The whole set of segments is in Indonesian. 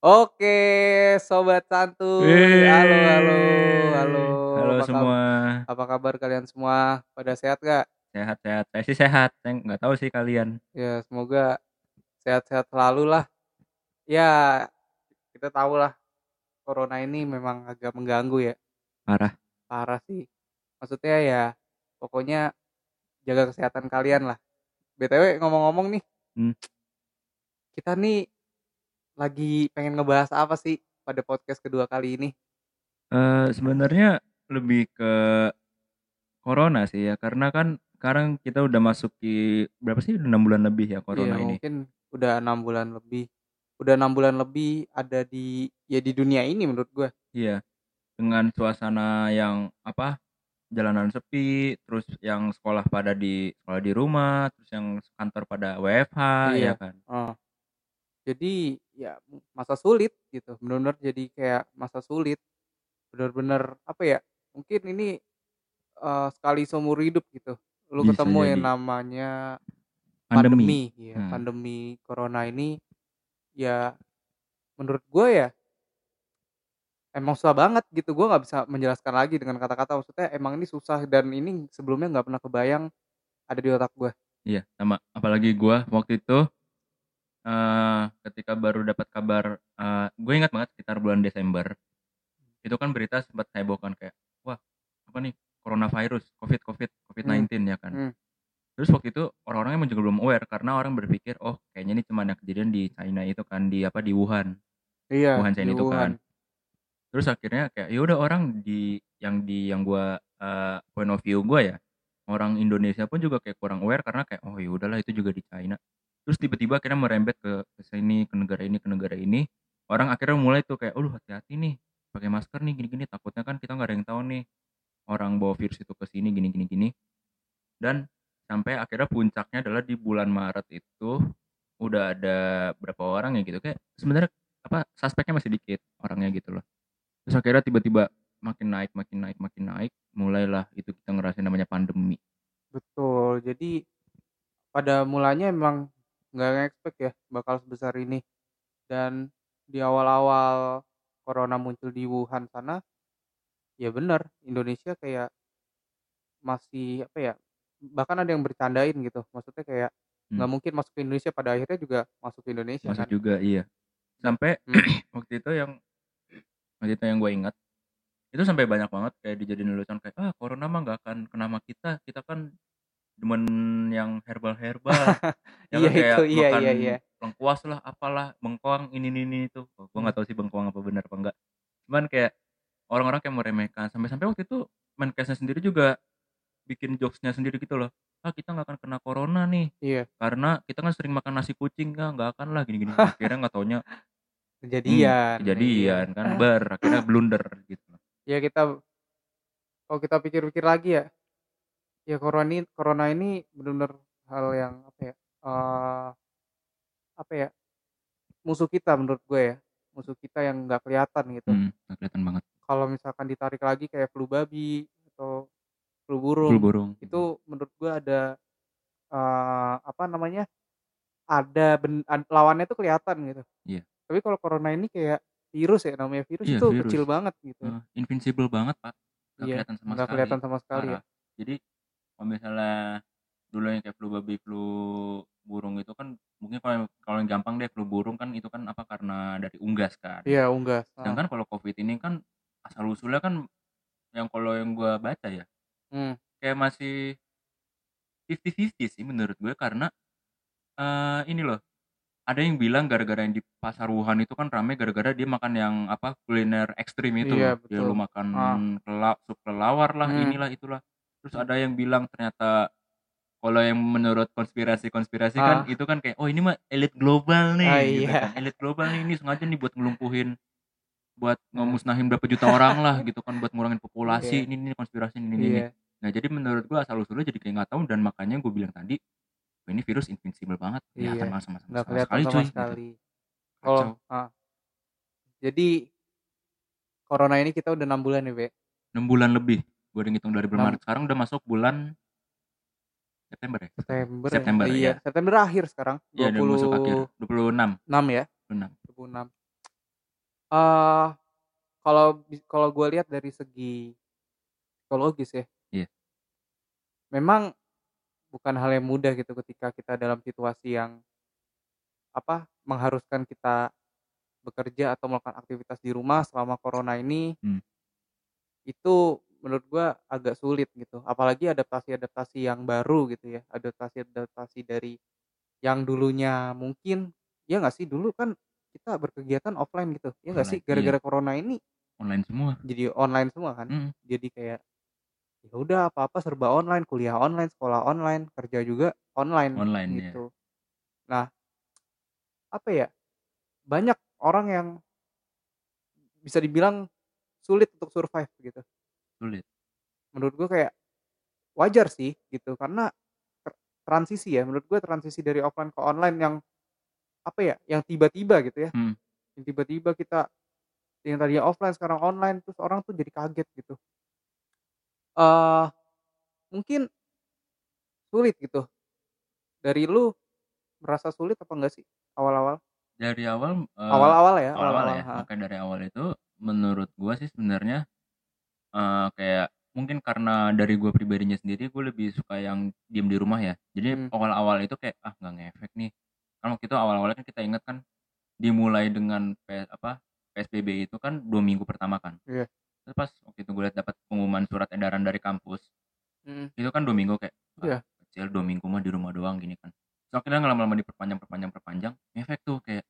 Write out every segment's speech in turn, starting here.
Oke, sobat santuy. Halo halo halo. Halo Apa semua. apa kabar kalian semua? Pada sehat gak? Sehat-sehat. Saya sih sehat. Saya nggak tahu sih kalian. Ya, semoga sehat-sehat selalu lah. Ya, kita tahu lah corona ini memang agak mengganggu ya. Parah. Parah sih. Maksudnya ya pokoknya jaga kesehatan kalian lah. BTW ngomong-ngomong nih, Hmm. kita nih lagi pengen ngebahas apa sih pada podcast kedua kali ini? Eh sebenarnya lebih ke corona sih ya karena kan sekarang kita udah masuk di berapa sih udah enam bulan lebih ya corona Iya, ini. mungkin udah enam bulan lebih. Udah enam bulan lebih ada di ya di dunia ini menurut gue. Iya. Dengan suasana yang apa? Jalanan sepi, terus yang sekolah pada di sekolah di rumah, terus yang kantor pada WFH Iya. ya kan. Oh. Jadi ya masa sulit gitu. Benar-benar jadi kayak masa sulit. Benar-benar apa ya? Mungkin ini eh, sekali seumur hidup gitu. Lu Bisa ketemu yang jadi. namanya Pandemi. pandemi, ya, Hmm. pandemi corona ini ya menurut gue ya emang susah banget gitu gue nggak bisa menjelaskan lagi dengan kata-kata maksudnya emang ini susah dan ini sebelumnya nggak pernah kebayang ada di otak gue Iya, sama. Apalagi gua waktu itu eh ketika baru dapat kabar, eh gue ingat banget sekitar bulan Desember. Itu kan berita sempat hebohkan kayak, wah apa nih coronavirus, covid covid covid 19 ya kan. Hmm. Terus waktu itu orang-orangnya juga belum aware karena orang berpikir, oh kayaknya ini cuma yang kejadian di China itu kan di apa di Wuhan, iya Wuhan China itu Wuhan kan. Terus akhirnya kayak ya udah orang di yang di yang gua eh, point of view gua ya orang Indonesia pun juga kayak kurang aware karena kayak oh ya udahlah itu juga di China. Terus tiba-tiba akhirnya merembet ke ke sini ke negara ini ke negara ini. Orang akhirnya mulai tuh kayak, "Aduh hati-hati nih, pakai masker nih gini-gini takutnya kan kita nggak ada yang tahu nih orang bawa virus itu ke sini gini gini gini." Dan sampai akhirnya puncaknya adalah di bulan Maret itu udah ada berapa orang ya gitu kayak sebenarnya apa suspeknya masih dikit orangnya gitu loh. Terus akhirnya tiba-tiba makin naik, makin naik, makin naik, mulailah itu kita ngerasain namanya pandemi. betul jadi pada mulanya emang nggak expect ya bakal sebesar ini dan di awal-awal corona muncul di Wuhan sana ya benar Indonesia kayak masih apa ya bahkan ada yang bercandain gitu maksudnya kayak nggak Hmm. mungkin masuk ke Indonesia pada akhirnya juga masuk ke Indonesia Masuk kan juga iya. Sampai Hmm. waktu itu yang waktu itu yang gue ingat itu sampai banyak banget kayak dijadiin lelucon kayak ah corona mah nggak akan kena sama kita kita kan demen yang herbal herbal ya Iya kan kayak itu, iya, makan iya, iya. lengkuas lah apalah bengkoang ini ini, ini itu. Oh, gue nggak tahu sih bengkoang apa benar apa enggak cuman kayak orang-orang kayak meremehkan. Sampai-sampai waktu itu Menkesnya sendiri juga bikin jokesnya sendiri gitu loh. Ah kita nggak akan kena corona nih. Iya. Karena kita kan sering makan nasi kucing kan nggak akan lah gini-gini. Akhirnya nggak taunya hmm, kejadian kejadian iya. kan ber akhirnya blunder gitu. Ya kita kalau kita pikir-pikir lagi ya ya corona ini corona ini benar-benar hal yang apa ya eh, apa ya musuh kita menurut gue ya musuh kita yang nggak kelihatan gitu. Hmm, nggak kelihatan banget. Kalau misalkan ditarik lagi kayak flu babi atau flu burung flu burung itu menurut gue ada eh, apa namanya ada ben, ad- lawannya tuh kelihatan gitu. Iya. tapi kalau corona ini kayak virus ya namanya virus Iya, itu virus. kecil banget gitu. Eh, invincible banget pak. Nggak Iya, kelihatan sama nggak sekali. kelihatan sama sekali ya. Jadi kalau misalnya dulu yang kayak flu babi flu burung itu kan mungkin kalau kalau yang gampang deh flu burung kan itu kan apa karena dari unggas kan iya unggas Ah. sedangkan kalau covid ini kan asal usulnya kan yang kalau yang gua baca ya Hmm. kayak masih 50-50 sih menurut gue karena eh ini loh ada yang bilang gara-gara yang di pasar Wuhan itu kan rame gara-gara dia makan yang apa kuliner ekstrim itu Iya, dia betul. lu makan Ah. kela, sup kelawar lah Hmm. inilah itulah terus ada yang bilang ternyata kalau yang menurut konspirasi-konspirasi Ah. kan itu kan kayak oh ini mah elit global nih Ah, gitu iya. kan elit global nih ini sengaja nih buat ngelumpuhin buat ngemusnahin berapa juta orang lah gitu kan buat ngurangin populasi Iya. ini ini konspirasi ini ini, ini. Nah jadi menurut gua asal usulnya jadi kayak nggak tahu dan makanya gue bilang tadi "Wah, ini virus invincible banget kelihatan Iya, sama, sama, sama sekali sama cuy gitu. sekali kalau ah. jadi corona ini kita udah enam bulan nih be 6 bulan lebih gue udah ngitung dari bulan Enam- Maret sekarang udah masuk bulan September ya September ya? September, iya iya. September akhir sekarang iya udah masuk akhir 26 enam ya 26 26 Eee, kalau bis kalau gue lihat dari segi psikologis ya. Iya. Memang bukan hal yang mudah gitu ketika kita dalam situasi yang apa, mengharuskan kita bekerja atau melakukan aktivitas di rumah selama corona ini. Mmm. Itu menurut gue agak sulit gitu, apalagi adaptasi-adaptasi yang baru gitu ya, adaptasi-adaptasi dari yang dulunya mungkin ya nggak sih, dulu kan kita berkegiatan offline gitu, ya nggak sih? Iya. Gara-gara corona ini Online semua. jadi online semua kan. Mhm. Jadi kayak, ya udah apa-apa serba online, kuliah online, sekolah online, kerja juga online, Online, iya. gitu. Nah apa ya, banyak orang yang bisa dibilang sulit untuk survive gitu. Sulit. Menurut gue kayak wajar sih gitu, karena transisi ya, menurut gue transisi dari offline ke online yang apa ya, yang tiba-tiba gitu ya. Mmm. Yang tiba-tiba kita yang tadinya offline sekarang online, terus orang tuh jadi kaget gitu. Eee, mungkin sulit gitu. Dari lu merasa sulit apa enggak sih awal-awal? Dari awal, Awal-awal ya, awal-awal awal-awal, ya, heeh. maka dari awal itu menurut gua sih sebenarnya, eee, kayak mungkin karena dari gua pribadinya sendiri, gue lebih suka yang diem di rumah ya. Jadi Mmm. awal-awal itu kayak, ah nggak ngefek nih. Kan waktu itu awal-awalnya kan kita inget kan dimulai dengan P apa, PSBB itu kan 2 minggu pertama kan. Iya. Terus pas waktu itu gue lihat dapat pengumuman surat edaran dari kampus, Mhm. itu kan 2 minggu kayak, ah kecil 2 minggu mah di rumah doang gini kan. Terus akhirnya lama-lama diperpanjang perpanjang perpanjang, ngefek tuh kayak,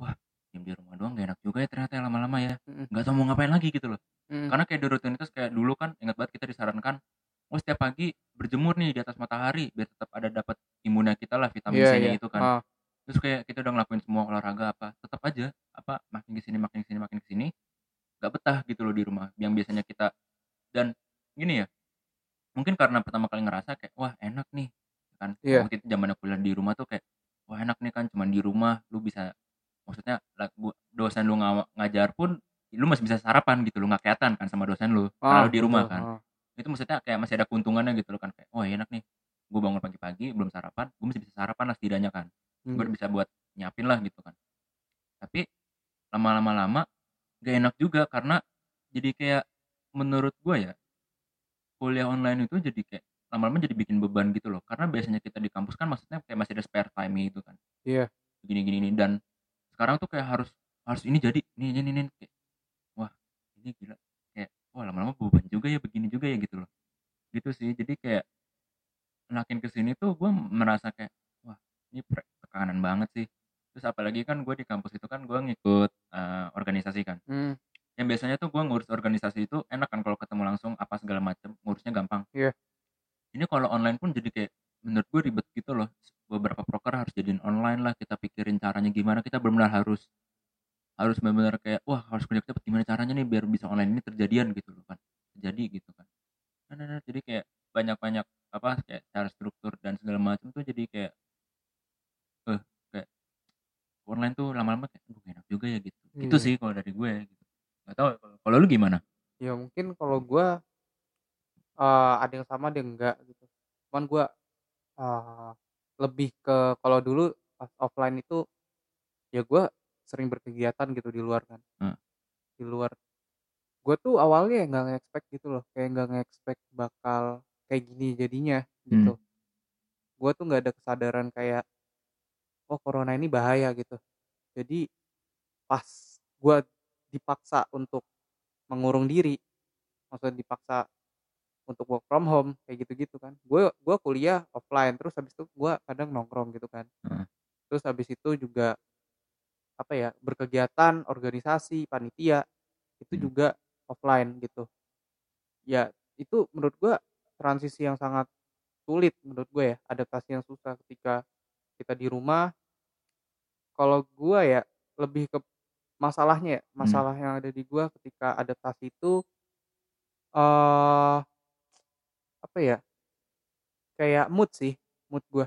wah diem di rumah doang nggak enak juga ya ternyata ya lama-lama ya. Mhm. Nggak tahu mau ngapain lagi gitu loh. Mhm. Karena kayak di rutinitas kayak dulu kan ingat banget kita disarankan, oh setiap pagi berjemur nih di atas matahari biar tetap ada dapat imunnya kita lah, vitamin Iya C-nya iya, itu kan. heeh. Terus kayak kita udah ngelakuin semua olahraga apa, tetap aja apa, makin ke sini makin ke sini makin ke sini, nggak betah gitu loh di rumah. Yang biasanya kita dan gini ya, mungkin karena pertama kali ngerasa kayak, wah enak nih kan. Iya. Waktu itu zamannya kuliah di rumah tuh kayak, wah enak nih kan cuman di rumah lu bisa maksudnya dosen lu ngajar pun lu masih bisa sarapan gitu loh, nggak kelihatan kan sama dosen lu, karena Ah, lu di rumah betul, kan. heeh. Itu maksudnya kayak masih ada keuntungannya gitu loh kan kayak, oh enak nih, gue bangun pagi-pagi belum sarapan, gue masih bisa sarapan lah setidaknya kan. Gue Mmm. bisa buat nyiapin lah gitu kan. Tapi lama-lama lama nggak enak juga karena jadi kayak menurut gua ya, kuliah online itu jadi kayak lama-lama jadi bikin beban gitu loh. Karena biasanya kita di kampus kan maksudnya kayak masih ada spare time gitu kan. Iya. Gini gini nih dan sekarang tuh kayak harus harus ini jadi, ini ini ini kayak, ini gila kayak, wah lama-lama beban juga ya begini juga ya gitu loh. Gitu sih jadi kayak makin ke sini tuh gue merasa kayak, wah ini tekanan banget sih. Terus apalagi kan gue di kampus itu kan gue ngikut, eee, organisasi kan. Mmm. Yang biasanya tuh gue ngurus organisasi itu enak kan kalau ketemu langsung apa segala macem, ngurusnya gampang. Iya. Ini kalau online pun jadi kayak menurut gue ribet gitu loh. Beberapa proker harus jadiin online lah, kita pikirin caranya gimana, kita benar-benar harus harus benar-benar kayak, wah harus kerja cepet gimana caranya nih biar bisa online ini terjadian gitu loh kan, terjadi gitu kan. Nah nah nah, jadi kayak banyak-banyak apa, kayak cara struktur dan segala macam tuh jadi kayak eh, kayak online tuh lama-lama kayak, aduh enak juga ya gitu. Itu Iya. sih kalau dari gue gitu. Nggak tahu kalau kalau lu gimana? Ya mungkin kalau gua, eee, ada yang sama ada yang enggak gitu. Cuman gua, eee, lebih ke kalau dulu pas offline itu, ya gua sering berkegiatan gitu di luar kan. Heeh. Di luar. Gua tuh awalnya nggak nge-expect gitu loh, kayak nggak nge-expect bakal kayak gini jadinya gitu. Mmm. Gua tuh nggak ada kesadaran kayak, oh corona ini bahaya gitu. Jadi pas gua dipaksa untuk mengurung diri, maksudnya dipaksa untuk work from home kayak gitu-gitu kan. Gue gue kuliah offline, terus habis itu gue kadang nongkrong gitu kan. Heeh. Terus habis itu juga apa ya, berkegiatan, organisasi, panitia, itu Mmm. juga offline gitu. Ya itu menurut gue transisi yang sangat sulit menurut gue ya, adaptasi yang susah ketika kita di rumah. Kalau gue ya lebih ke masalahnya ya, Mmm. masalah yang ada di gue ketika adaptasi itu eee, apa ya, kayak mood sih, mood gue.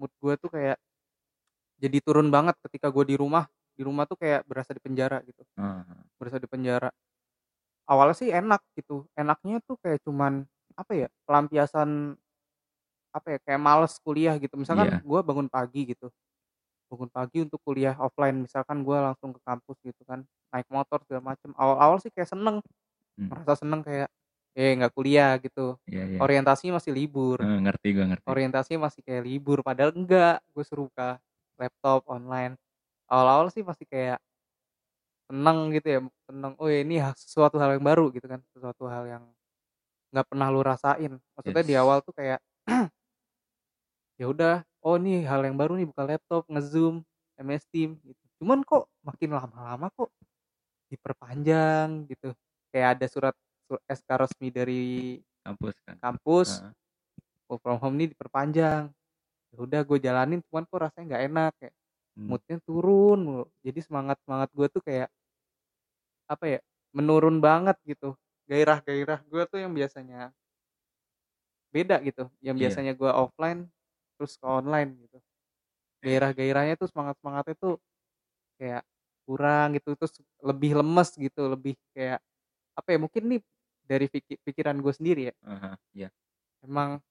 Mood gue tuh kayak jadi turun banget ketika gue di rumah. Di rumah tuh kayak berasa di penjara gitu, heeh. berasa di penjara. Awalnya sih enak gitu, enaknya tuh kayak cuman apa ya, pelampiasan apa ya, kayak males kuliah gitu. Misalkan Iya. gue bangun pagi gitu, bangun pagi untuk kuliah offline misalkan gue langsung ke kampus gitu kan naik motor segala macem awal-awal sih kayak seneng Hmm. merasa seneng kayak eh nggak kuliah gitu Iya, iya. orientasinya masih libur Eh, ngerti gue ngerti. orientasinya masih kayak libur padahal enggak gue suruh buka laptop online awal-awal sih masih kayak seneng gitu ya seneng oh ya ini sesuatu hal yang baru gitu kan sesuatu hal yang nggak pernah lu rasain maksudnya di Yes. awal tuh kayak ya udah oh ini hal yang baru nih buka laptop ngezoom MS Team gitu cuman kok makin lama-lama kok diperpanjang gitu kayak ada surat sur- SK resmi dari Kampus kan. kampus Heeh. work from home ini diperpanjang ya udah gue jalanin cuman kok rasanya nggak enak kayak Hmm. moodnya turun mulu. jadi semangat semangat gue tuh kayak apa ya menurun banget gitu gairah gairah gue tuh yang biasanya beda gitu yang Iya. biasanya gue offline terus ke online gitu gairah gairahnya tuh semangat semangatnya tuh kayak kurang gitu terus lebih lemes gitu lebih kayak apa ya mungkin nih dari piki- pikiran gue sendiri ya Aha, Iya. emang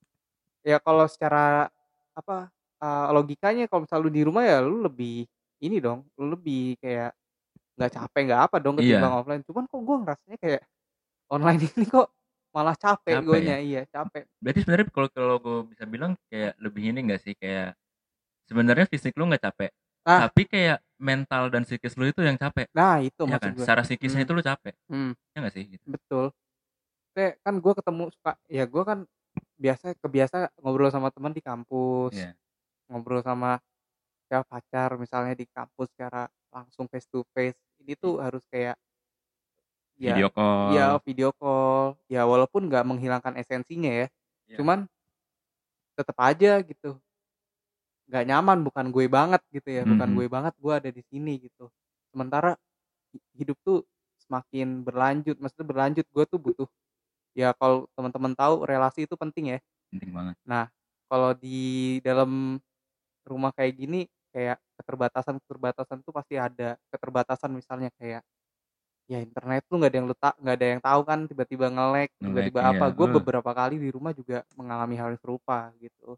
ya kalau secara apa uh, logikanya kalau misalnya lu di rumah ya lu lebih ini dong lu lebih kayak nggak capek nggak apa dong Iya. ketimbang offline cuman kok gue ngerasanya kayak online ini kok malah capek, Capek gue ya? iya capek Berarti sebenarnya kalau kalau gue bisa bilang kayak lebih ini gak sih kayak sebenarnya fisik lu nggak capek, Ah. tapi kayak mental dan psikis lu itu yang capek, nah itu ya maksud kan? gue Secara psikisnya Hmm. itu lu capek, Hmm, ya gak sih? Gitu. betul kayak kan gue ketemu suka ya gue kan biasa kebiasa ngobrol sama teman di kampus Iya. Ngobrol sama ya pacar misalnya di kampus secara langsung face to face ini tuh harus kayak ya Video call. ya video call ya walaupun nggak menghilangkan esensinya ya Iya. cuman tetap aja gitu nggak nyaman bukan gue banget gitu ya bukan Mhm. gue banget gue ada di sini gitu sementara hi- hidup tuh semakin berlanjut maksudnya berlanjut gue tuh butuh ya kalau teman-teman tahu relasi itu penting ya penting banget. kalau di dalam rumah kayak gini kayak keterbatasan keterbatasan tuh pasti ada keterbatasan misalnya kayak ya internet tuh nggak ada yang lu tak nggak ada yang tahu kan tiba-tiba Nge-lag, tiba-tiba iya. apa. gue Eh. beberapa kali di rumah juga mengalami hal yang serupa gitu.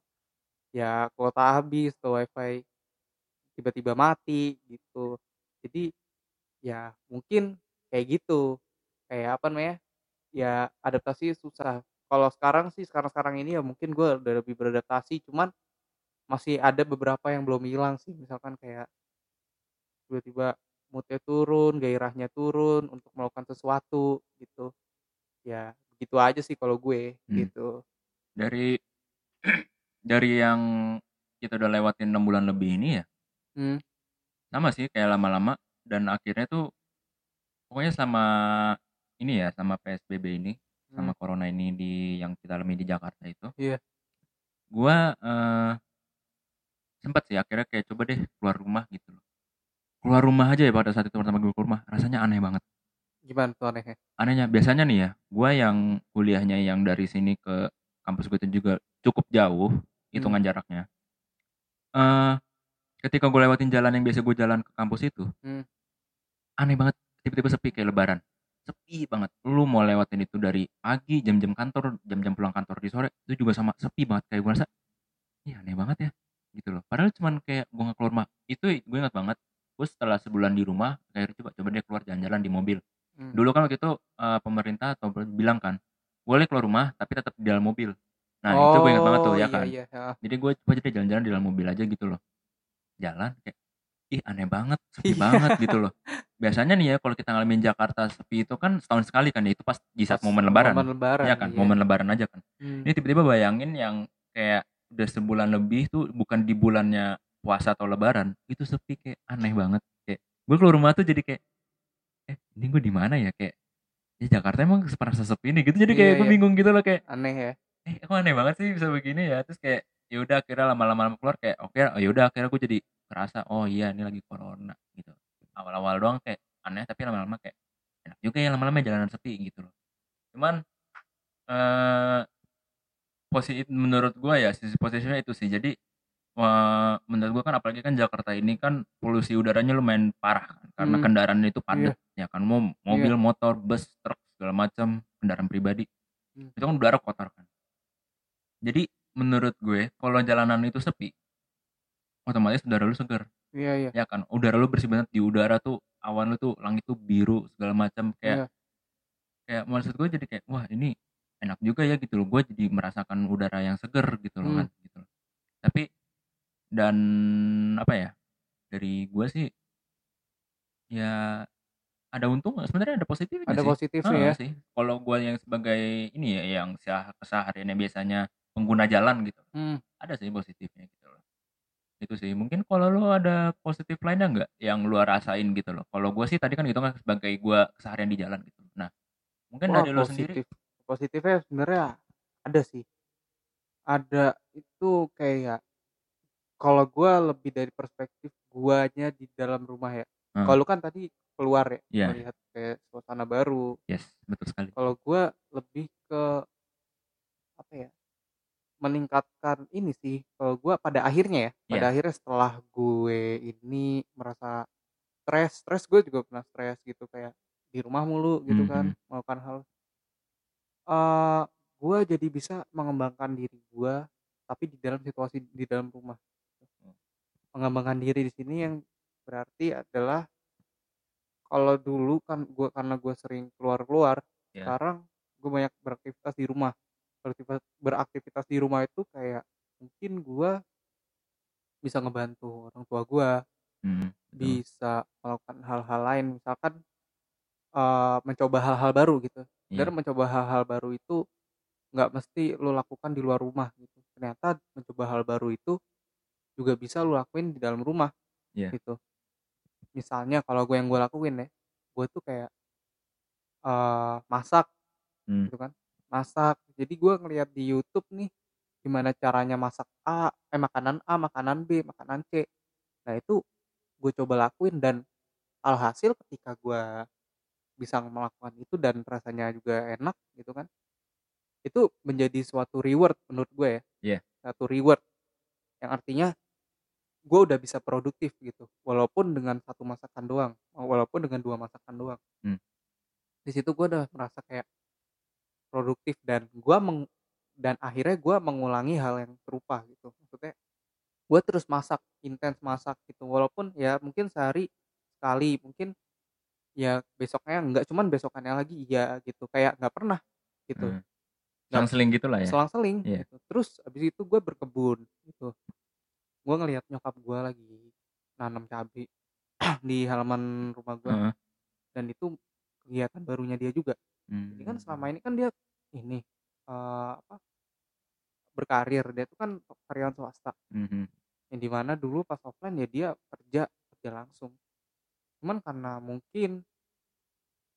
Ya kuota habis atau wifi tiba-tiba mati gitu. Jadi ya mungkin kayak gitu. Kayak apa namanya ya adaptasi susah. Kalau sekarang sih sekarang sekarang ini ya mungkin gue udah lebih beradaptasi. Cuman masih ada beberapa yang belum hilang sih misalkan kayak tiba-tiba moodnya turun gairahnya turun untuk melakukan sesuatu gitu ya begitu aja sih kalau gue Hmm. gitu Dari dari yang kita udah lewatin enam bulan lebih ini ya, Hmm. sama sih kayak lama-lama dan akhirnya tuh pokoknya selama ini ya, sama PSBB ini, sama Hmm. corona ini di yang kita alami di Jakarta itu. Iya. Gua eh, sempat sih akhirnya kayak coba deh keluar rumah gitu loh. Keluar rumah aja ya pada saat itu pertama gue keluar rumah, rasanya aneh banget. gimana tuh anehnya Anehnya biasanya nih ya, gua yang kuliahnya yang dari sini ke kampus gue itu juga cukup jauh hitungan jaraknya. Eh ketika gue lewatin jalan yang biasa gue jalan ke kampus itu, Hmm. aneh banget tiba-tiba sepi kayak lebaran. Sepi banget. Lu mau lewatin itu dari pagi, jam-jam kantor, jam-jam pulang kantor di sore, itu juga sama sepi banget kayak gue rasa, iya aneh banget ya, gitu loh. Padahal cuman kayak gue nggak keluar rumah. Itu gue ingat banget. Gue setelah sebulan di rumah, kayak coba coba dia keluar jalan-jalan di mobil. Hmm. Dulu kan waktu itu eh, pemerintah atau bilang kan, boleh keluar rumah tapi tetap di dalam mobil. Nah itu gue ingat banget tuh Oh, ya iya, kan. iya, heeh. Jadi gue coba jadi jalan-jalan di dalam mobil aja gitu loh. Jalan kayak ih aneh banget, sepi Iya. banget gitu loh. Biasanya nih ya kalau kita ngalamin Jakarta sepi itu kan setahun sekali kan ya itu pas di saat Pas momen lebaran. momen lebaran Iya kan, iya. momen lebaran aja kan. Hmm. Ini tiba-tiba bayangin yang kayak udah sebulan lebih tuh bukan di bulannya puasa atau lebaran, itu sepi kayak aneh banget. Kayak gue keluar rumah tuh jadi kayak eh ini gue di mana ya? Kayak ya Jakarta emang pernah sesepi ini gitu. Jadi kayak Iya, gue iya. bingung gitu loh kayak aneh ya. Eh kok aneh banget sih bisa begini ya? Terus kayak ya udah akhirnya lama-lama keluar kayak oke oh ya udah akhirnya gue jadi kerasa oh iya ini lagi corona gitu. Awal-awal doang kayak aneh tapi lama-lama kayak enak juga ya lama-lama jalanan sepi gitu loh. Cuman eh posisi menurut gue ya sisi positifnya itu sih. Jadi eh, menurut gue kan apalagi kan Jakarta ini kan polusi udaranya lumayan parah kan karena Hmm. kendaraan itu padat ya kan. Mau mobil motor bus truk segala macam kendaraan pribadi. Hmm. itu kan udara kotor kan. Jadi menurut gue kalau jalanan itu sepi otomatis udara lu seger. Iya iya. Ya kan, udara lu bersih banget, di udara tuh awan lu tuh langit tuh biru segala macam. Kayak Iya. kayak maksud gue jadi kayak wah ini enak juga ya gitu loh. Gue jadi merasakan udara yang seger gitu loh Hmm. kan gitu. loh. Tapi dan apa ya? Dari gue sih ya ada untung sebenarnya ada positifnya Ada sih. positifnya Heeh ya. sih. Kalau gue yang sebagai ini ya yang seh- kesehariannya biasanya pengguna jalan gitu. Hmm. Ada sih positifnya gitu loh. Itu sih. Mungkin kalau lo ada positif lainnya nggak yang lu rasain gitu loh. Kalau gue sih tadi kan gitu kan sebagai gue keseharian di jalan gitu. Nah, mungkin Wah, dari lo sendiri. Positifnya sebenarnya ada sih. Ada itu kayak kalau gua lebih dari perspektif guanya di dalam rumah ya. Hmm. Kalau kan tadi keluar ya, Iya. melihat kayak suasana baru. yes, betul sekali. Kalau gua lebih ke apa ya? Meningkatkan ini sih. Kalau gua pada akhirnya ya, pada Iya. akhirnya setelah gue ini merasa stres, stres gue juga pernah stres gitu kayak di rumah mulu gitu kan, Mhm. melakukan hal eh gue jadi bisa mengembangkan diri gue tapi di dalam situasi di dalam rumah mengembangkan diri di sini yang berarti adalah kalau dulu kan gue karena gue sering keluar keluar Ya. sekarang gue banyak beraktivitas di rumah beraktivitas beraktivitas di rumah itu kayak mungkin gue bisa ngebantu orang tua gue Mhm, betul. bisa melakukan hal-hal lain misalkan eh, mencoba hal-hal baru gitu Dan mencoba hal-hal baru itu nggak mesti lo lakukan di luar rumah gitu. Ternyata mencoba hal baru itu juga bisa lo lakuin di dalam rumah Iya. gitu. Misalnya kalau gue yang gue lakuin ya gue tuh kayak eh masak Hmm. gitu kan masak. Jadi gue ngeliat di YouTube nih gimana caranya masak A eh makanan A makanan B makanan C. Nah itu gue coba lakuin dan alhasil ketika gue bisa melakukan itu dan rasanya juga enak gitu kan itu menjadi suatu reward menurut gue ya. Iya. satu reward yang artinya gue udah bisa produktif gitu. Walaupun dengan satu masakan doang walaupun dengan dua masakan doang. Hmm. di situ gue udah merasa kayak produktif dan gue meng dan akhirnya gue mengulangi hal yang serupa gitu. Maksudnya gue terus masak intens masak gitu. Walaupun ya mungkin sehari sekali mungkin ya besoknya nggak cuman besokannya lagi ya gitu kayak nggak pernah gitu Hmm. Selang-seling gitu lah ya. selang-seling Iya. gitu. terus abis itu gue berkebun gitu gue ngelihat nyokap gue lagi nanam cabai di halaman rumah gue Heeh. dan itu kegiatan barunya dia juga Hmm. jadi kan selama ini kan dia ini eh, apa berkarir dia tuh kan karyawan swasta Mhm. yang di mana dulu pas offline ya dia kerja kerja langsung cuman karena mungkin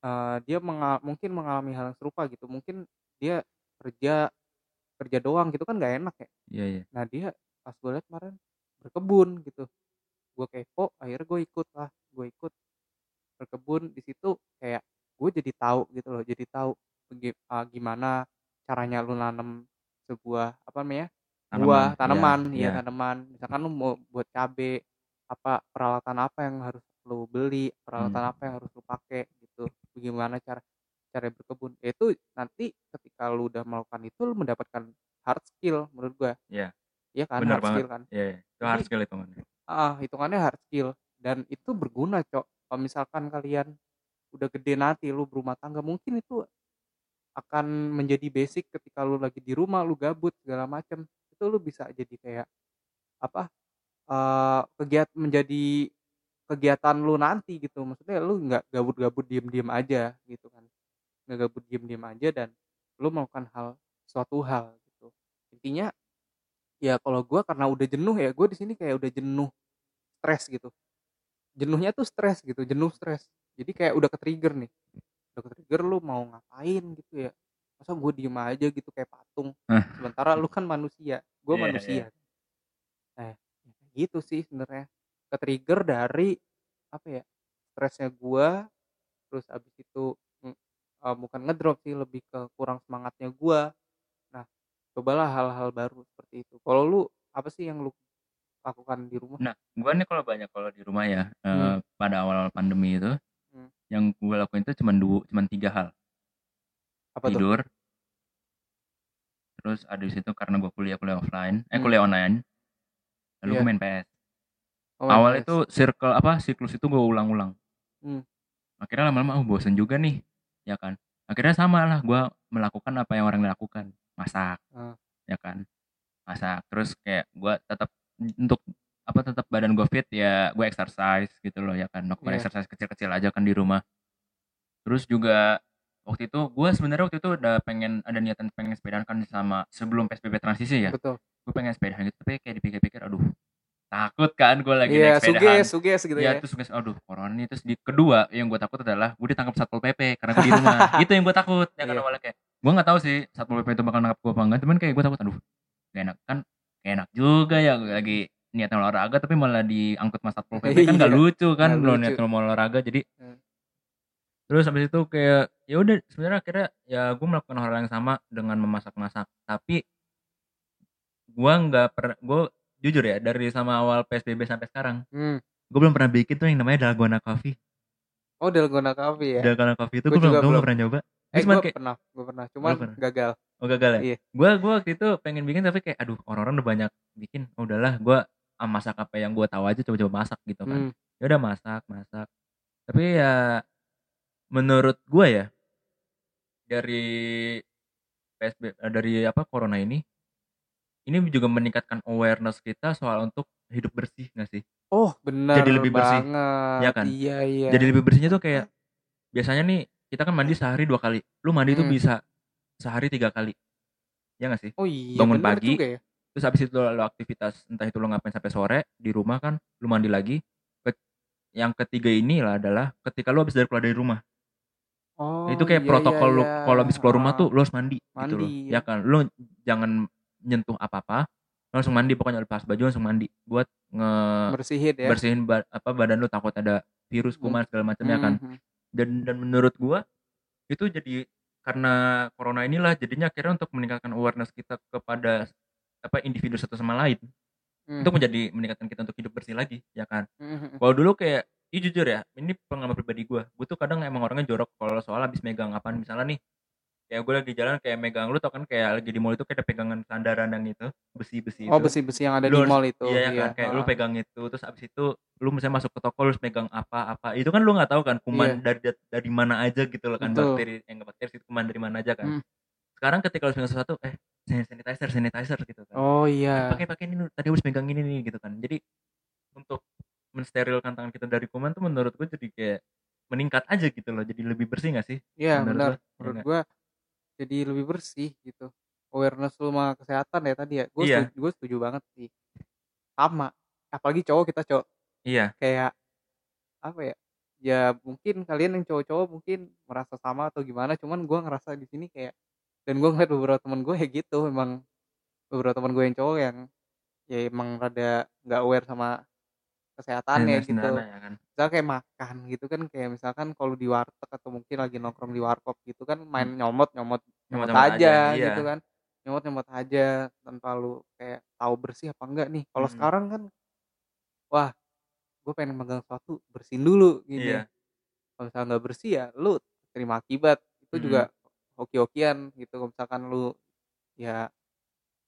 eh, dia mengal- mungkin mengalami hal yang serupa gitu mungkin dia kerja kerja doang gitu kan nggak enak ya Iya, iya. nah dia pas gue liat kemarin berkebun gitu gue kepo akhirnya gue ikut lah gue ikut berkebun di situ kayak gue jadi tahu gitu loh jadi tahu ah, gimana caranya lu nanam sebuah apa namanya buah Tanaman. tanaman Iya, ya iya. tanaman misalkan lu mau buat cabe apa peralatan apa yang harus lu beli peralatan Hmm. apa yang harus lu pakai gitu bagaimana cara cara berkebun Ya itu nanti ketika lu udah melakukan itu lu mendapatkan hard skill menurut gua Iya. iya kan Bener hard banget. skill kan Iya, iya. Itu hard skill itu kan. ah hitungannya hard skill dan itu berguna cok kalau misalkan kalian udah gede nanti lu berumah tangga mungkin itu akan menjadi basic ketika lu lagi di rumah lu gabut segala macem itu lu bisa jadi kayak apa eh kegiatan menjadi kegiatan lu nanti gitu. Maksudnya lu nggak gabut-gabut diem-diem aja gitu kan. Nggak gabut diem-diem aja dan lu melakukan hal suatu hal gitu. Intinya ya kalau gua karena udah jenuh ya gue di sini kayak udah jenuh stres gitu. Jenuhnya tuh stres gitu jenuh stres. Jadi kayak udah ke trigger nih. Udah ke trigger lu mau ngapain gitu ya. Masa gue diem aja gitu kayak patung. Sementara lu kan manusia. Gue Iya, manusia. nah ya gitu sih sebenarnya ke trigger dari apa ya stresnya gua terus abis itu eh, bukan ngedrop sih lebih ke kurang semangatnya gua nah cobalah hal-hal baru seperti itu kalau lu apa sih yang lu lakukan di rumah Nah, gua nih kalau banyak kalau di rumah ya, eh, Hmm. pada awal pandemi itu, Hmm. yang gue lakuin itu cuma dua, cuma tiga hal. apa tuh Tidur, terus ada di situ karena gue kuliah kuliah offline, eh Hmm. kuliah online, lalu Iya. gue main PS. Oh, main awal PS. itu circle apa siklus itu gue ulang-ulang Hmm. akhirnya lama-lama oh bosen juga nih ya kan akhirnya sama lah gue melakukan apa yang orang lakukan masak Ah. ya kan masak terus kayak gue tetap untuk apa tetap badan gue fit ya gue exercise gitu loh ya kan melakukan Iya. exercise kecil-kecil aja kan di rumah terus juga waktu itu gue sebenarnya waktu itu udah pengen ada niatan pengen sepedaan kan sama sebelum psbb transisi ya Betul. gue pengen sepedaan gitu tapi kayak dipikir-pikir aduh takut kan gue lagi Iya, naik sepedaan suges, suges gitu ya ya. terus suges aduh corona ini terus di kedua yang gue takut adalah gue ditangkap satpol pp karena gue di rumah itu yang gue takut ya kan Iya. awalnya kayak gue nggak tahu sih satpol pp itu bakal nangkap gue apa enggak cuman kayak gue takut aduh gak enak kan gak enak juga ya gue lagi niatnya olahraga tapi malah diangkut mas satpol pp kan gak Iya, lucu kan lucu. niat mau olahraga jadi Hmm. terus habis itu kayak ya udah sebenarnya akhirnya ya gue melakukan hal yang sama dengan memasak-masak tapi gue nggak pernah gue jujur ya dari sama awal psbb sampai sekarang Hmm. gue belum pernah bikin tuh yang namanya dalgona coffee Oh, dalgona coffee ya. dalgona coffee itu Gua gue belum belum pernah nyoba Eh, gue kayak pernah, gue pernah. Cuman pernah? gagal. oh gagal ya Iya. gue gue waktu itu pengen bikin tapi kayak aduh orang-orang udah banyak bikin oh, udahlah gue ah, masak apa yang gue tahu aja coba-coba masak gitu kan Hmm. ya udah masak masak tapi ya menurut gue ya dari PSB eh, dari apa corona ini ini juga meningkatkan awareness kita soal untuk hidup bersih nggak sih Oh, benar Jadi lebih bersih. banget. Iya kan? Iya, iya. jadi lebih bersihnya tuh kayak biasanya nih kita kan mandi sehari dua kali lu mandi tuh Hmm. bisa sehari tiga kali ya nggak sih Oh iya, bangun pagi, juga ya. terus habis itu lo aktivitas entah itu lo ngapain sampai sore di rumah kan lu mandi lagi yang ketiga ini lah adalah ketika lu habis dari keluar dari rumah Oh, itu kayak iya, protokol iya, lu iya. kalau habis keluar rumah Ah, tuh lu harus mandi, gitu loh Mandi, ya ya. kan lu jangan nyentuh apa-apa langsung mandi pokoknya lepas baju langsung mandi buat nge bersihin ya. bersihin ba- apa badan lu takut ada virus Hmm. kuman segala macam ya kan Mhm. dan dan menurut gua itu jadi karena corona inilah jadinya akhirnya untuk meningkatkan awareness kita kepada apa individu satu sama lain Mhm. itu menjadi meningkatkan kita untuk hidup bersih lagi ya kan Mhm. kalau dulu kayak ini jujur ya ini pengalaman pribadi gue gue tuh kadang emang orangnya jorok kalau soal habis megang apaan misalnya nih kayak gue lagi jalan kayak megang lu tau kan kayak lagi di mall itu kayak ada pegangan sandaran yang itu besi besi Oh, itu besi-besi yang ada Lu di mall itu. iya ya kan kayak lu ah. pegang itu terus abis itu lu misalnya masuk ke toko lu harus megang apa apa itu kan lu nggak tahu kan kuman dari dari mana aja gitu loh kan Iya. Betul. bakteri yang nggak bakteri sih kuman dari mana aja kan Hmm. sekarang ketika lu pegang sesuatu eh sanitizer sanitizer gitu kan Oh Eh, iya. pakai pakai ini tadi harus megang ini nih gitu kan jadi untuk mensterilkan tangan kita dari kuman tuh menurut gue jadi kayak meningkat aja gitu loh jadi lebih bersih gak sih Iya, menurut benar. lu? Iya Menurut nggak? Jadi lebih bersih gitu. Awareness lu sama kesehatan ya tadi ya. Gue Iya. setuju, gue setuju banget sih. Sama. Apalagi cowok kita cowok iya kayak apa ya? Ya mungkin kalian yang cowok-cowok mungkin merasa sama atau gimana, cuman gua ngerasa di sini kayak dan gua ngeliat beberapa teman gue ya gitu, emang beberapa teman gue yang cowok yang ya emang rada nggak aware sama kesehatannya gitu. ya kan. Misalnya kayak makan gitu kan kayak misalkan kalau di warteg atau mungkin lagi nongkrong di warkop gitu kan main nyomot nyomot nyomot Nyomot-nyomot aja, aja, iya. gitu kan. Nyomot nyomot aja tanpa lu kayak tahu bersih apa enggak nih. Kalau Mm. sekarang kan wah gue pengen megang sesuatu bersihin dulu gitu iya. Kalau misalnya nggak bersih ya lu terima akibat. Itu Mm. juga hoki-hokian gitu. Kalau misalkan lu ya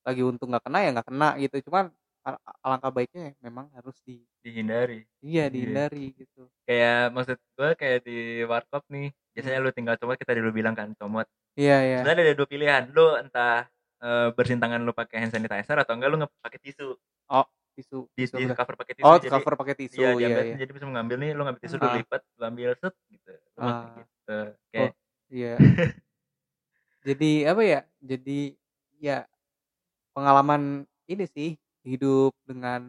lagi untung nggak kena ya nggak kena gitu. Cuman al- alangkah baiknya memang harus di dihindari. iya Iya. dihindari gitu. Kayak maksud gue kayak di warkop nih biasanya lu tinggal comot kita dulu bilang kan comot. Iya iya. Sebenarnya ada dua pilihan lu entah eh, bersihin tangan lu pakai hand sanitizer atau enggak lu pakai tisu. Tisu. Di, tisu di cover pakai tisu oh jadi cover pakai tisu iya, iya iya. jadi bisa mengambil nih lu ngambil tisu lu Ah. lipat lu ambil set gitu. Lu Ah. gitu. Kayak iya. Jadi apa ya? Jadi ya pengalaman ini sih hidup dengan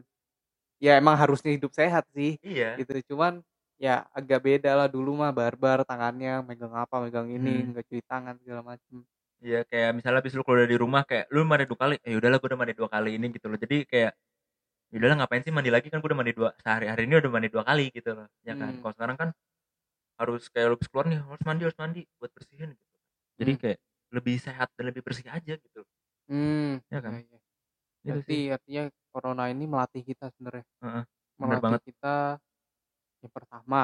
ya emang harusnya hidup sehat sih iya gitu cuman ya agak beda lah dulu mah barbar tangannya megang apa megang ini Hmm. nggak cuci tangan segala macem Iya kayak misalnya habis lu keluar dari rumah kayak lu mandi dua kali, eh udahlah gue udah mandi dua kali ini gitu loh. Jadi kayak "Ya udahlah ngapain sih mandi lagi kan gue udah mandi dua sehari-hari ini udah mandi dua kali gitu loh. Ya kan. Hmm. Kalau sekarang kan harus kayak lu keluar nih harus mandi harus mandi buat bersihin gitu. Jadi Hmm. kayak lebih sehat dan lebih bersih aja gitu. hmm Ya kan? iya, iya. Gitu sih. artinya corona ini melatih kita sebenarnya bener melatih banget. kita yang pertama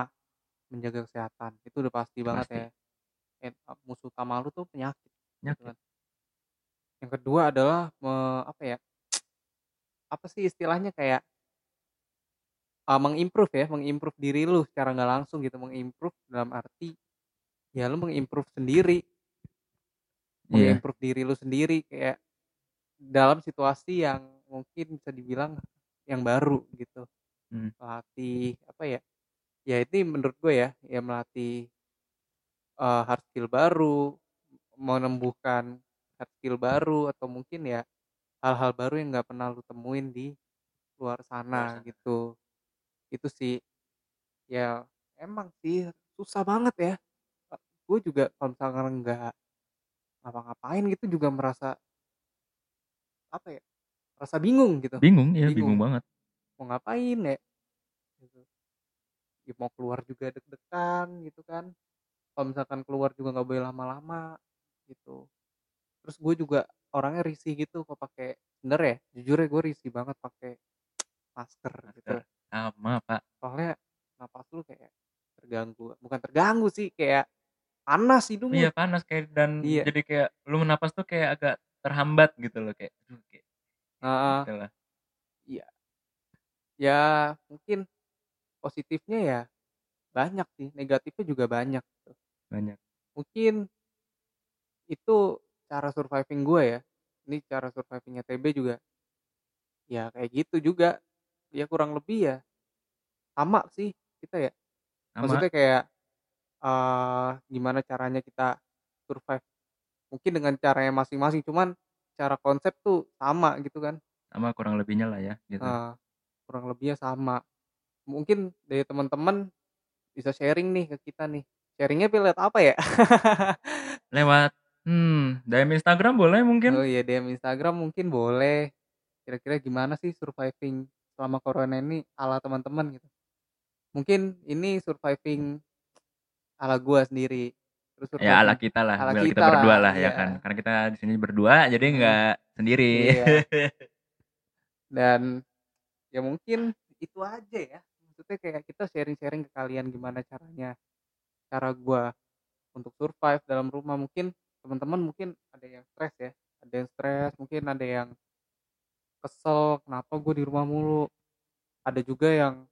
menjaga kesehatan itu udah pasti banget Pasti. ya Eh, musuh utama lu tuh penyakit gitu Penyakit. kan. yang kedua adalah me- apa ya apa sih istilahnya kayak uh, mengimprove ya mengimprove diri lu secara nggak langsung gitu mengimprove dalam arti ya lu mengimprove sendiri Iya. mengimprove diri lu sendiri kayak dalam situasi yang mungkin bisa dibilang yang baru gitu Hmm. melatih apa ya ya itu menurut gue ya ya melatih uh, hard skill baru menumbuhkan hard skill baru atau mungkin ya hal-hal baru yang nggak pernah lu temuin di luar sana sana. gitu itu sih ya emang sih susah banget ya gue juga kalau misalkan nggak ngapa-ngapain gitu juga merasa apa ya merasa bingung gitu Bingung, ya Bingung. bingung banget. mau ngapain ya gitu. Ya, mau keluar juga deg-degan gitu kan kalau misalkan keluar juga nggak boleh lama-lama gitu terus gue juga orangnya risih gitu kok pakai bener ya jujur ya gue risih banget pakai masker, gitu Masker. Sama, Pak. soalnya napas lu kayak terganggu bukan terganggu sih kayak panas hidung. Iya panas kayak dan Iya. jadi kayak lu menapas tuh kayak agak terhambat gitu loh kayak aduh, kayak Heeh. gitu lah. ya mungkin positifnya ya banyak sih negatifnya juga banyak gitu. banyak. mungkin itu cara surviving gue ya ini cara survivingnya TB juga ya kayak gitu juga ya kurang lebih ya sama sih kita ya Sama maksudnya kayak eh gimana caranya kita survive mungkin dengan caranya masing-masing cuman cara konsep tuh sama gitu kan. Sama kurang lebihnya lah ya gitu. Eh, kurang lebihnya sama. Mungkin dari teman-teman bisa sharing nih ke kita nih. Sharingnya pilih apa ya? Lewat hmm, DM Instagram boleh mungkin. oh iya DM Instagram mungkin boleh. Kira-kira gimana sih surviving selama corona ini ala teman-teman gitu? Mungkin ini surviving ala gua sendiri terus ya ala kita lah, ala kita, kita lah, berdua lah ya iya. kan. Karena kita di sini berdua jadi Hmm. nggak sendiri. Iya. dan ya mungkin itu aja ya maksudnya kayak kita sharing-sharing ke kalian gimana caranya cara gua untuk survive dalam rumah mungkin teman-teman mungkin ada yang stres ya ada yang stres mungkin ada yang kesel kenapa gue di rumah mulu ada juga yang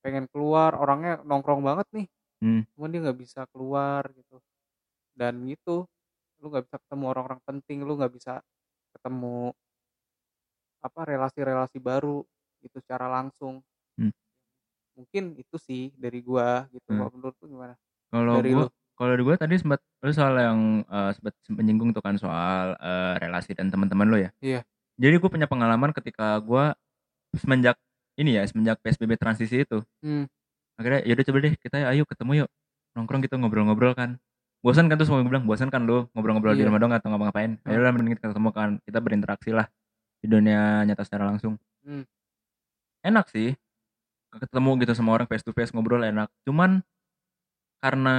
pengen keluar orangnya nongkrong banget nih Hmm. cuman dia nggak bisa keluar gitu dan gitu lu nggak bisa ketemu orang-orang penting lu nggak bisa ketemu apa relasi-relasi baru gitu secara langsung Hmm. mungkin itu sih dari gua gitu Hmm. kalau menurut lu gimana Kalau Dari gua lu. kalau dari gua tadi sempat lu soal yang eh, sempat menyinggung tuh kan soal eh, relasi dan teman-teman lo ya. Iya. Jadi gue punya pengalaman ketika gua semenjak ini ya, semenjak PSBB transisi itu. Hmm. Akhirnya yaudah coba deh kita ayo ketemu yuk. Nongkrong gitu ngobrol-ngobrol kan. Bosan kan tuh semua bilang, bosan kan lu ngobrol-ngobrol di Iya. rumah dong atau ngapa-ngapain. Hmm. Ayolah mending kita ketemu kan, kita berinteraksi lah di dunia nyata secara langsung. Hmm. Enak sih. Ketemu gitu sama orang face to face ngobrol enak. Cuman karena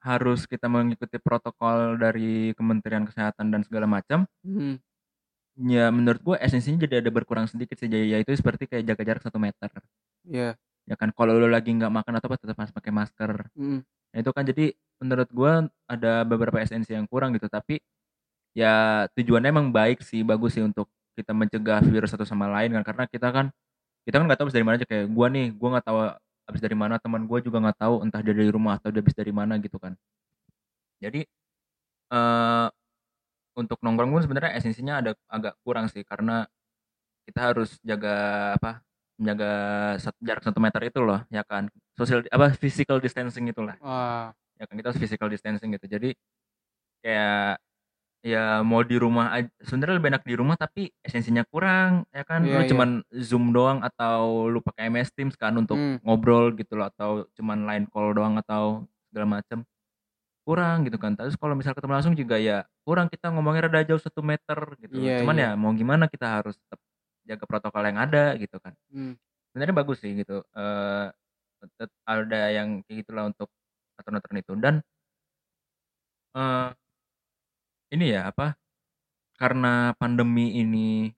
harus kita mengikuti protokol dari Kementerian Kesehatan dan segala macam, Hmm. ya menurut gua esensinya jadi ada berkurang sedikit sih yaitu seperti kayak jaga jarak satu meter Iya. Ya kan kalau lu lagi nggak makan atau apa tetap harus pakai masker. Hmm. nah, itu kan jadi menurut gua ada beberapa esensi yang kurang gitu tapi ya tujuannya emang baik sih bagus sih untuk kita mencegah virus satu sama lain kan karena kita kan kita kan nggak tahu habis dari mana aja. Kayak gua nih gua nggak tahu habis dari mana teman gua juga nggak tahu entah dia dari rumah atau dia habis dari mana gitu kan. Jadi eh untuk nongkrong pun sebenarnya esensinya ada agak kurang sih karena kita harus jaga apa menjaga jarak satu meter itu loh ya kan social apa physical distancing itulah Wah. ya kan kita harus physical distancing gitu jadi kayak ya mau di rumah sebenarnya lebih enak di rumah tapi esensinya kurang ya kan Iya, lu iya. cuman zoom doang atau lu pakai MS Teams kan untuk Hmm. ngobrol gitu loh atau cuman line call doang atau segala macam kurang gitu kan terus kalau misal ketemu langsung juga ya kurang kita ngomongnya rada jauh satu meter gitu loh. Iya, cuman iya. ya mau gimana kita harus tetap jaga protokol yang ada gitu kan Hmm. sebenarnya bagus sih gitu tet- ada yang kayak gitulah untuk aturan-aturan itu dan eh ini ya apa karena pandemi ini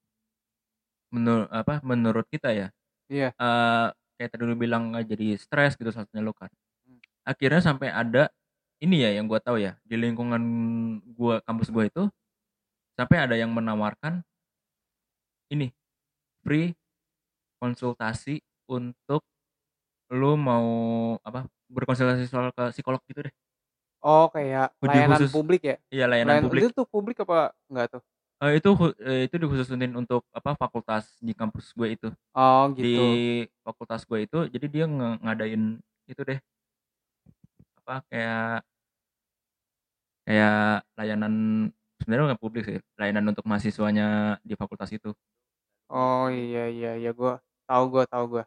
menurut apa menurut kita ya Iya. eh kayak tadi lu bilang jadi stres gitu salah satunya lu kan Hmm. akhirnya sampai ada ini ya yang gua tahu ya di lingkungan gua kampus gua itu sampai ada yang menawarkan ini free konsultasi untuk lu mau apa, berkonsultasi soal ke psikolog gitu deh. Oh, kayak Di layanan khusus publik ya? iya layanan Layan publik. itu tuh publik apa enggak tuh? Eee, itu eee, itu dikhususin untuk apa, fakultas di kampus gue itu. Oh, Di gitu. fakultas gue itu jadi dia nge ngadain itu deh. Apa, kayak kayak layanan sebenarnya bukan publik sih, layanan untuk mahasiswanya di fakultas itu. Oh, iya iya iya, gua tahu gua tahu gua.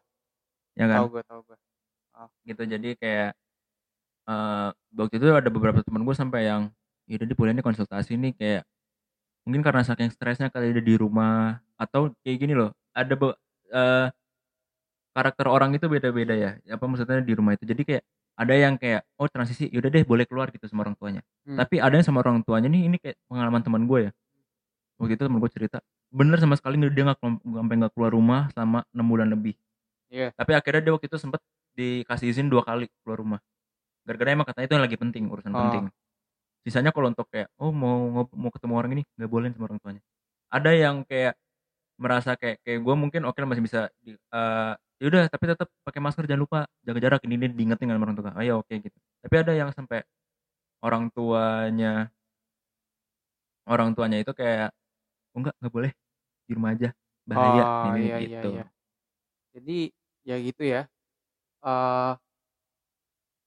Ya Tahu kan? gua tahu gua. Oh. Gitu, jadi kayak, eee, waktu itu ada beberapa temen gue sampai yang, "Ya udah boleh nih konsultasi nih," kayak mungkin karena saking stresnya kali dia di rumah atau kayak gini loh, ada be eee, karakter orang itu beda-beda ya, apa maksudnya di rumah itu. Jadi kayak ada yang kayak, oh transisi, ya udah deh boleh keluar gitu sama orang tuanya. Hmm. Tapi ada yang sama orang tuanya nih, ini kayak pengalaman teman gue ya. Waktu itu temen gue cerita, bener sama sekali dia nggak sampai nggak keluar rumah selama 6 bulan lebih. Iya. Tapi akhirnya dia waktu itu sempet dikasih izin 2 kali keluar rumah. Gara-gara emang katanya itu yang lagi penting, urusan Oh. penting. Sisanya kalau untuk kayak, oh mau mau ketemu orang ini, nggak bolehin sama orang tuanya. Ada yang kayak merasa kayak kayak gue mungkin oke lah masih bisa di eee, ya udah tapi tetep pakai masker jangan lupa, jaga jarak, ini ini diingetin sama orang tua. Oh ya oke gitu. Tapi ada yang sampai orang tuanya orang tuanya itu kayak, "Oh enggak, nggak boleh, di rumah aja, bahaya," Oh, ini iya iya gitu. iya. Jadi ya gitu ya. Eee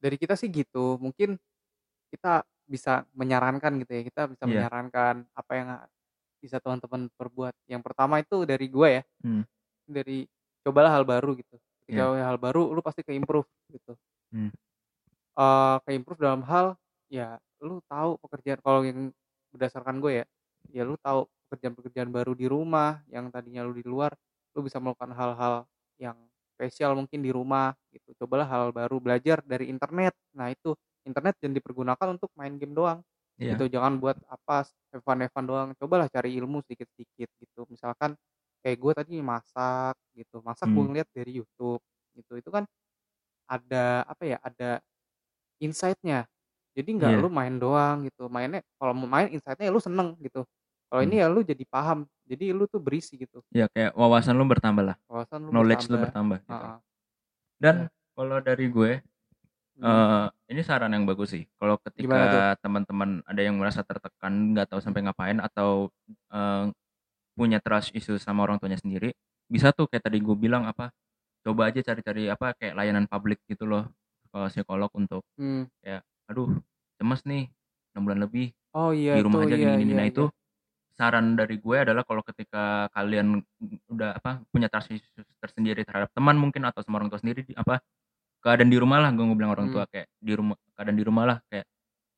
dari kita sih gitu, mungkin kita bisa menyarankan gitu ya, kita bisa Iya. menyarankan apa yang bisa teman-teman perbuat. Yang pertama itu dari gua ya, Hmm. dari cobalah hal baru gitu. Ketika Iya. hal baru lu pasti ke-improve gitu. Hmm. Eee, ke-improve dalam hal, ya lu tahu pekerjaan kalau yang berdasarkan gue ya, ya lu tahu pekerjaan-pekerjaan baru di rumah, yang tadinya lu di luar, lu bisa melakukan hal-hal yang spesial mungkin di rumah gitu. Cobalah hal baru, belajar dari internet. Nah itu, internet jangan dipergunakan untuk main game doang, Iya. gitu. Jangan buat apa, have fun doang. Cobalah cari ilmu sedikit-sedikit gitu. Misalkan kayak gue tadi masak gitu, masak gue Hmm. ngeliat dari YouTube gitu. Itu kan ada apa ya, ada insight-nya. Jadi nggak Iya. lu main doang gitu, mainnya kalau mau main insight-nya ya lu seneng gitu. Kalau ini Hmm. ya lu jadi paham, jadi lu tuh berisi gitu. Iya kayak wawasan lu bertambah lah. Wawasan lu Knowledge lu bertambah. bertambah gitu. Dan Iya. kalau dari gue, Hmm. eee, ini saran yang bagus sih. Kalau ketika teman-teman ada yang merasa tertekan, nggak tahu sampai ngapain atau, eee, punya trust issues sama orang tuanya sendiri, bisa tuh kayak tadi gue bilang apa, coba aja cari-cari apa, kayak layanan publik gitu loh, ke psikolog untuk Hmm. kayak, "Aduh cemes nih, 6 bulan lebih, Oh iya di rumah tuh, aja iya gini gini." iya Nah iya. itu saran dari gue adalah kalau ketika kalian udah apa, punya trust issues tersendiri terhadap teman mungkin atau sama orang tua sendiri di apa, keadaan di rumah lah, gue bilang orang Hmm. tua kayak di rumah keadaan di rumah lah, kayak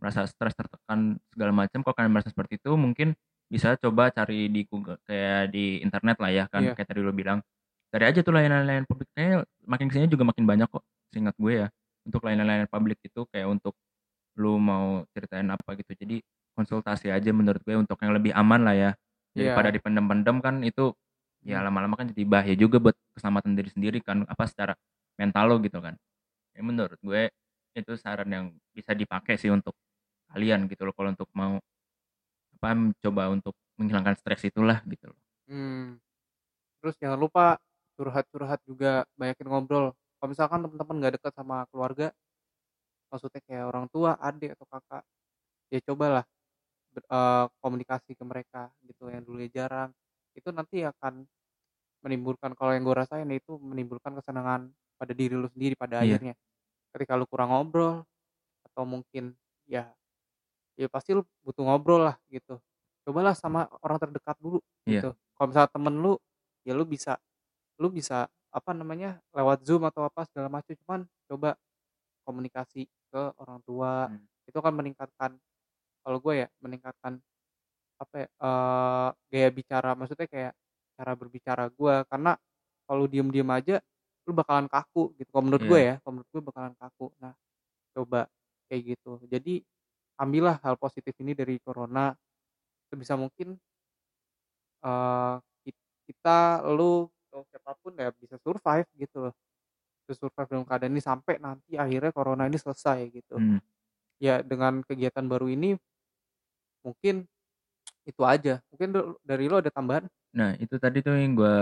merasa stres, tertekan, segala macam. Kalau kalian merasa seperti itu mungkin bisa coba cari di Google kayak di internet lah ya kan, Iya. kayak tadi lu bilang. Cari aja tuh layanan-layanan publik, kayaknya makin ke sini juga makin banyak kok, seingat gue ya, untuk layanan-layanan publik itu kayak untuk lu mau ceritain apa gitu. Jadi konsultasi aja menurut gue untuk yang lebih aman lah ya, daripada Iya. dipendem-pendem kan itu ya Hmm. lama-lama kan jadi bahaya juga buat keselamatan diri sendiri kan, apa, secara mental lo gitu kan. Ya menurut gue itu saran yang bisa dipakai sih untuk kalian gitu loh, kalau untuk mau apa, coba untuk menghilangkan stres itulah gitu loh. Hmm. Terus jangan lupa curhat-curhat juga, banyakin ngobrol. Kalau misalkan temen-temen nggak dekat sama keluarga, maksudnya kayak orang tua, adik atau kakak, ya cobalah eee, komunikasi ke mereka gitu, yang dulunya jarang. Itu nanti akan menimbulkan kalau yang gue rasain ya itu menimbulkan kesenangan pada diri lu sendiri pada Iya. akhirnya. Ketika lu kurang ngobrol atau mungkin ya ya pasti lu butuh ngobrol lah gitu. Cobalah sama orang terdekat dulu Iya. gitu. Kalau misalnya temen lu, ya lu bisa lu bisa apa namanya, lewat Zoom atau apa segala macam, cuman coba komunikasi ke orang tua. Hmm. Itu akan meningkatkan kalau gue ya, meningkatkan apa ya, eee, gaya bicara, maksudnya kayak cara berbicara gue. Karena kalau diem-diem aja lu bakalan kaku gitu, kalau menurut gue Iya. ya, kalau menurut gue bakalan kaku. Nah, coba kayak gitu. Jadi ambillah hal positif ini dari corona sebisa mungkin. Kit kita, lu, atau siapa pun ya bisa survive gitu loh. Bisa survive dalam keadaan ini sampai nanti akhirnya corona ini selesai gitu. Hmm. Ya dengan kegiatan baru ini mungkin itu aja. Mungkin dari lu ada tambahan? Nah itu tadi tuh yang gue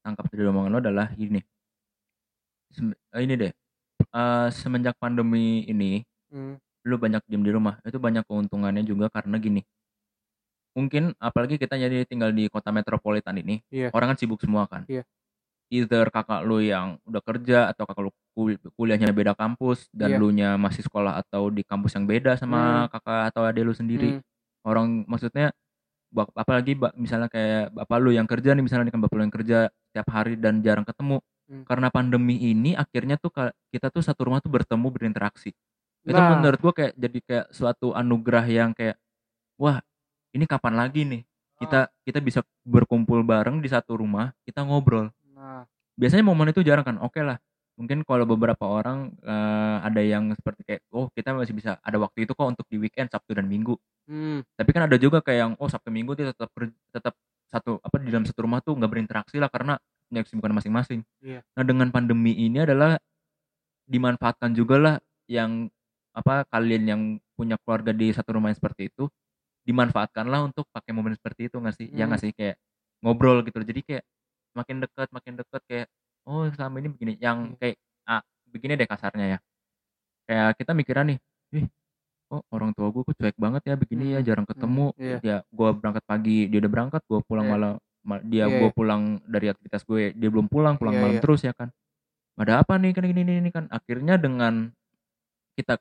tangkap dari omongan lo adalah gini, sem- eh, ini deh. eh, semenjak pandemi ini, Hmm. lu banyak diem di rumah. Itu banyak keuntungannya juga karena gini. Mungkin apalagi kita jadi tinggal di kota metropolitan ini, Iya. orang kan sibuk semua kan. Iya. Either kakak lu yang udah kerja atau kakak lu kul- kuliahnya beda kampus dan Iya. lu nya masih sekolah atau di kampus yang beda sama kakak atau adik lu sendiri. Hmm. Orang maksudnya bak- apalagi misalnya kayak bapak lu yang kerja nih misalnya nih kan bapak lu yang kerja setiap hari dan jarang ketemu. Hmm. Karena pandemi ini akhirnya tuh kita tuh satu rumah tuh bertemu berinteraksi. Itu Nah. menurut gua kayak jadi kayak suatu anugerah yang kayak wah, ini kapan lagi nih kita kita bisa berkumpul bareng di satu rumah, kita ngobrol. Biasanya momen itu jarang kan. Oke lah. Mungkin kalau beberapa orang eh, ada yang seperti kayak oh, kita masih bisa ada waktu itu kok untuk di weekend Sabtu dan Minggu. hmm. Tapi kan ada juga kayak yang oh Sabtu Minggu dia tetap tetap satu apa di dalam satu rumah tuh nggak berinteraksi lah karena punya kesibukan masing-masing. Iya. Nah dengan pandemi ini adalah dimanfaatkan juga lah yang apa kalian yang punya keluarga di satu rumah yang seperti itu dimanfaatkanlah untuk pakai momen seperti itu nggak sih? Ya Hmm. nggak sih kayak ngobrol gitu. Jadi kayak makin dekat makin dekat kayak oh selama ini begini yang Iya. kayak ah begini deh kasarnya ya. Kayak kita mikiran nih, ih kok orang tua gue kok cuek banget ya begini ya Hmm, jarang hmm, ketemu iya. ya gue berangkat pagi dia udah berangkat gue pulang Iya. malam ma- dia Iya, gue iya. pulang dari aktivitas gue dia belum pulang pulang Iya, malam iya. terus ya kan ada apa nih kan gini gini ini kan akhirnya dengan kita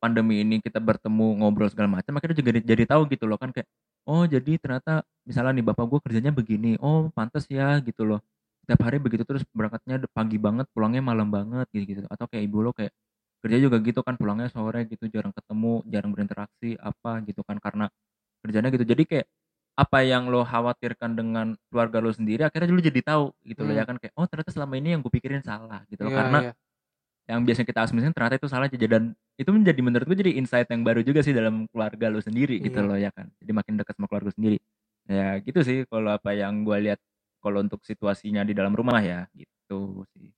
pandemi ini kita bertemu ngobrol segala macam akhirnya juga jadi, jadi tahu gitu loh kan kayak oh jadi ternyata misalnya nih bapak gue kerjanya begini. Oh pantas ya gitu loh. Setiap hari begitu terus berangkatnya pagi banget pulangnya malam banget gitu gitu atau kayak ibu lo kayak kerja juga gitu kan pulangnya sore gitu jarang ketemu jarang berinteraksi apa gitu kan karena kerjanya gitu. Jadi kayak apa yang lo khawatirkan dengan keluarga lo sendiri akhirnya lu jadi tahu gitu loh Hmm. ya kan? Kayak oh ternyata selama ini yang gue pikirin salah gitu loh. Iya, karena iya. Yang biasanya kita asumsikan ternyata itu salah aja dan itu menjadi menurut gue jadi insight yang baru juga sih dalam keluarga lo sendiri gitu Iya. loh ya kan jadi makin dekat sama keluarga sendiri ya gitu sih kalau apa yang gue lihat kalau untuk situasinya di dalam rumah ya gitu sih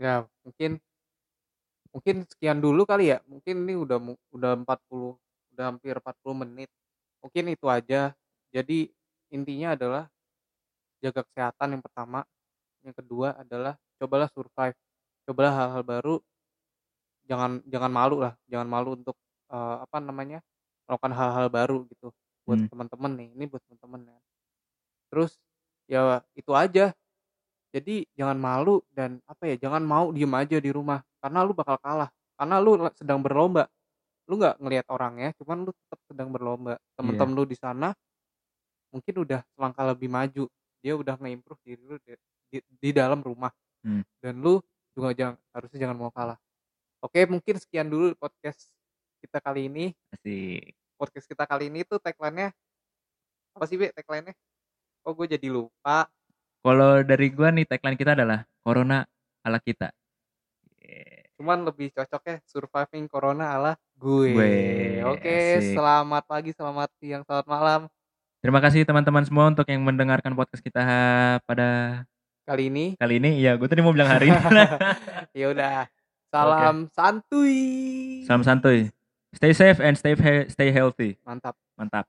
Ya, mungkin mungkin sekian dulu kali ya. Mungkin ini udah udah 40 udah hampir 40 menit. Mungkin itu aja. Jadi intinya adalah jaga kesehatan yang pertama. Yang kedua adalah cobalah survive. Cobalah hal-hal baru. Jangan jangan malu lah, jangan malu untuk eh, apa namanya? melakukan hal-hal baru gitu buat Hmm. teman-teman nih. Ini buat teman-teman ya. Terus ya itu aja jadi jangan malu dan apa ya jangan mau diem aja di rumah karena lu bakal kalah karena lu sedang berlomba lu nggak ngelihat orangnya cuman lu tetap sedang berlomba temen-temen lu di sana mungkin udah selangkah lebih maju dia udah nge-improve diri lu di, di- di dalam rumah Hmm. dan lu juga jangan harusnya jangan mau kalah oke mungkin sekian dulu podcast kita kali ini asik podcast kita kali ini tuh tagline-nya apa sih Be tagline-nya kok gue jadi lupa kalau dari gue nih tagline kita adalah corona ala kita Yeah. Cuman lebih cocoknya surviving corona ala gue. Gue, Oke, asik. selamat pagi, selamat siang, selamat malam. terima kasih teman-teman semua untuk yang mendengarkan podcast kita pada Kali ini kali ini ya gue tadi mau bilang hari ini ya udah. Salam santuy. salam santuy stay safe and stay he- stay healthy Mantap. mantap